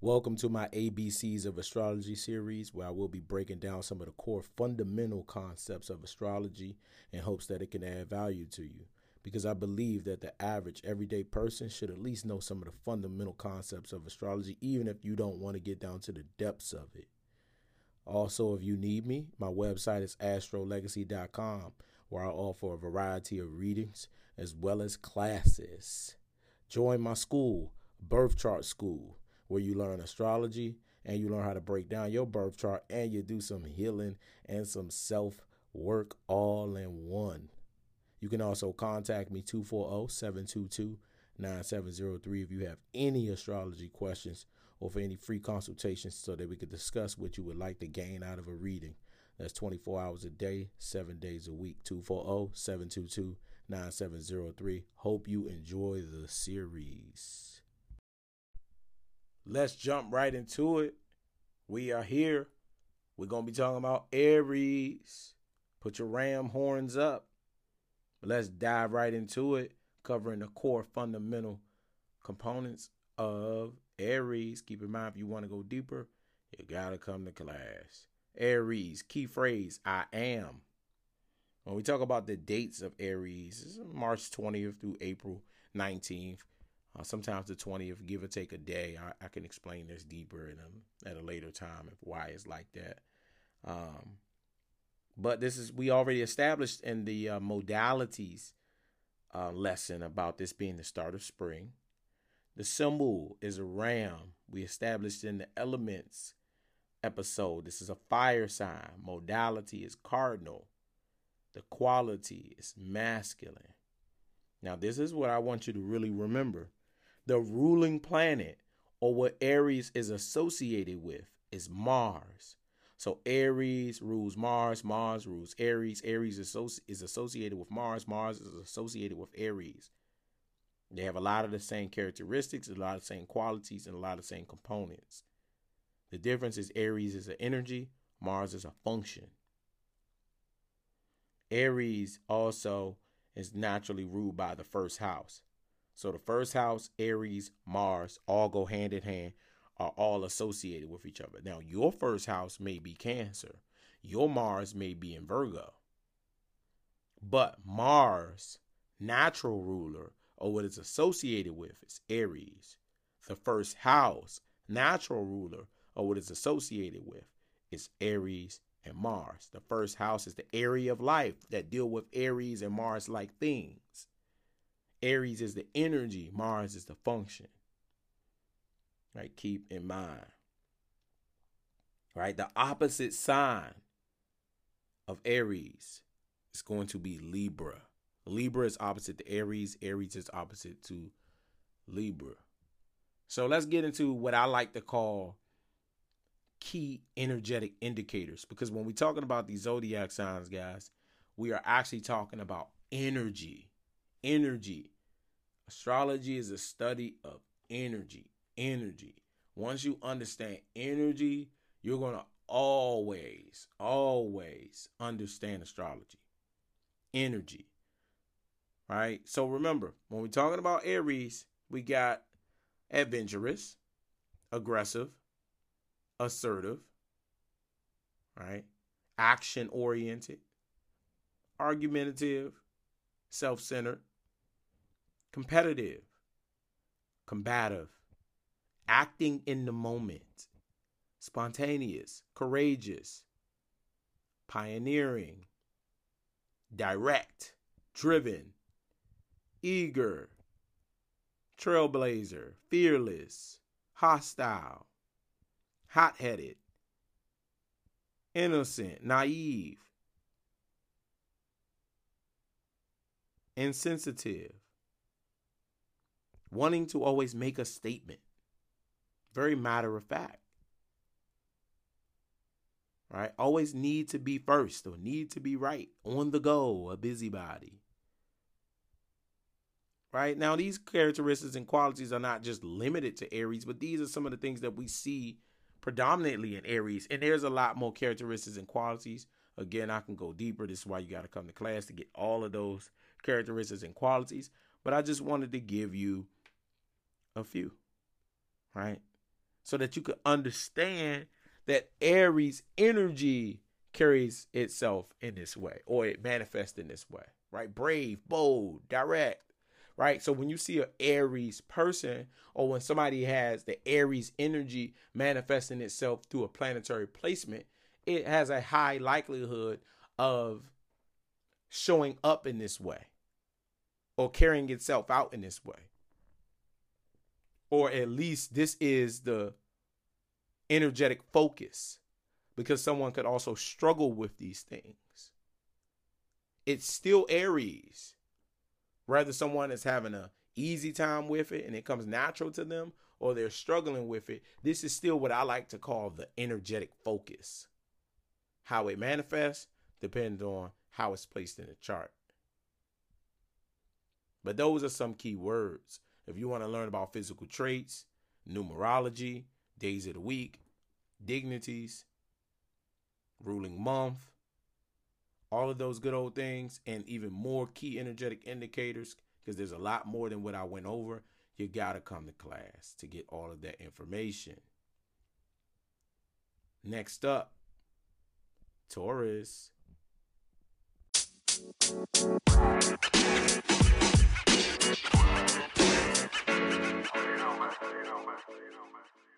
Welcome to my ABCs of Astrology series, where I will be breaking down some of the core fundamental concepts of astrology in hopes that it can add value to you. Because I believe that the average everyday person should at least know some of the fundamental concepts of astrology, even if you don't want to get down to the depths of it. Also, if you need me, my website is astrolegacy.com, where I offer a variety of readings as well as classes. Join my school, Birth Chart School where you learn astrology and you learn how to break down your birth chart and you do some healing and some self work all in one. You can also contact me 240 722 9703 if you have any astrology questions or for any free consultations so that we could discuss what you would like to gain out of a reading. That's 24 hours a day, seven days a week. 240 722 9703. Hope you enjoy the series. Let's jump right into it. We are here. We're going to be talking about Aries. Put your ram horns up. Let's dive right into it, covering the core fundamental components of Aries. Keep in mind, if you want to go deeper, you got to come to class. Aries, key phrase, I am. When we talk about the dates of Aries, March 20th through April 19th. Uh, sometimes the 20th, give or take a day. I, I can explain this deeper in a, at a later time if why it's like that. Um, but this is, we already established in the uh, modalities uh, lesson about this being the start of spring. The symbol is a ram. We established in the elements episode. This is a fire sign. Modality is cardinal. The quality is masculine. Now, this is what I want you to really remember the ruling planet or what Aries is associated with is Mars. So Aries rules Mars, Mars rules Aries, Aries is associated with Mars, Mars is associated with Aries. They have a lot of the same characteristics, a lot of the same qualities, and a lot of the same components. The difference is Aries is an energy, Mars is a function. Aries also is naturally ruled by the first house. So the first house, Aries, Mars, all go hand in hand, are all associated with each other. Now, your first house may be Cancer, your Mars may be in Virgo. But Mars, natural ruler, or what it's associated with, is Aries. The first house, natural ruler, or what it's associated with, is Aries and Mars. The first house is the area of life that deal with Aries and Mars like things. Aries is the energy, Mars is the function. Right? Keep in mind. Right? The opposite sign of Aries is going to be Libra. Libra is opposite to Aries, Aries is opposite to Libra. So let's get into what I like to call key energetic indicators because when we're talking about these zodiac signs, guys, we are actually talking about energy energy. Astrology is a study of energy. Energy. Once you understand energy, you're going to always, always understand astrology. Energy. Right? So remember, when we're talking about Aries, we got adventurous, aggressive, assertive, right? Action oriented, argumentative, self centered, competitive, combative, acting in the moment, spontaneous, courageous, pioneering, direct, driven, eager, trailblazer, fearless, hostile, hot headed, innocent, naive, insensitive, wanting to always make a statement. Very matter of fact. Right? Always need to be first or need to be right, on the go, a busybody. Right? Now, these characteristics and qualities are not just limited to Aries, but these are some of the things that we see predominantly in Aries. And there's a lot more characteristics and qualities Again, I can go deeper. This is why you got to come to class to get all of those characteristics and qualities. But I just wanted to give you a few, right? So that you could understand that Aries energy carries itself in this way or it manifests in this way, right? Brave, bold, direct, right? So when you see an Aries person or when somebody has the Aries energy manifesting itself through a planetary placement, it has a high likelihood of showing up in this way or carrying itself out in this way. Or at least this is the energetic focus because someone could also struggle with these things. It's still Aries. Whether someone is having a easy time with it and it comes natural to them or they're struggling with it, this is still what I like to call the energetic focus. How it manifests depends on how it's placed in the chart. But those are some key words. If you want to learn about physical traits, numerology, days of the week, dignities, ruling month, all of those good old things, and even more key energetic indicators, because there's a lot more than what I went over. You got to come to class to get all of that information. Next up, Taurus. masculino, masculino, masculino.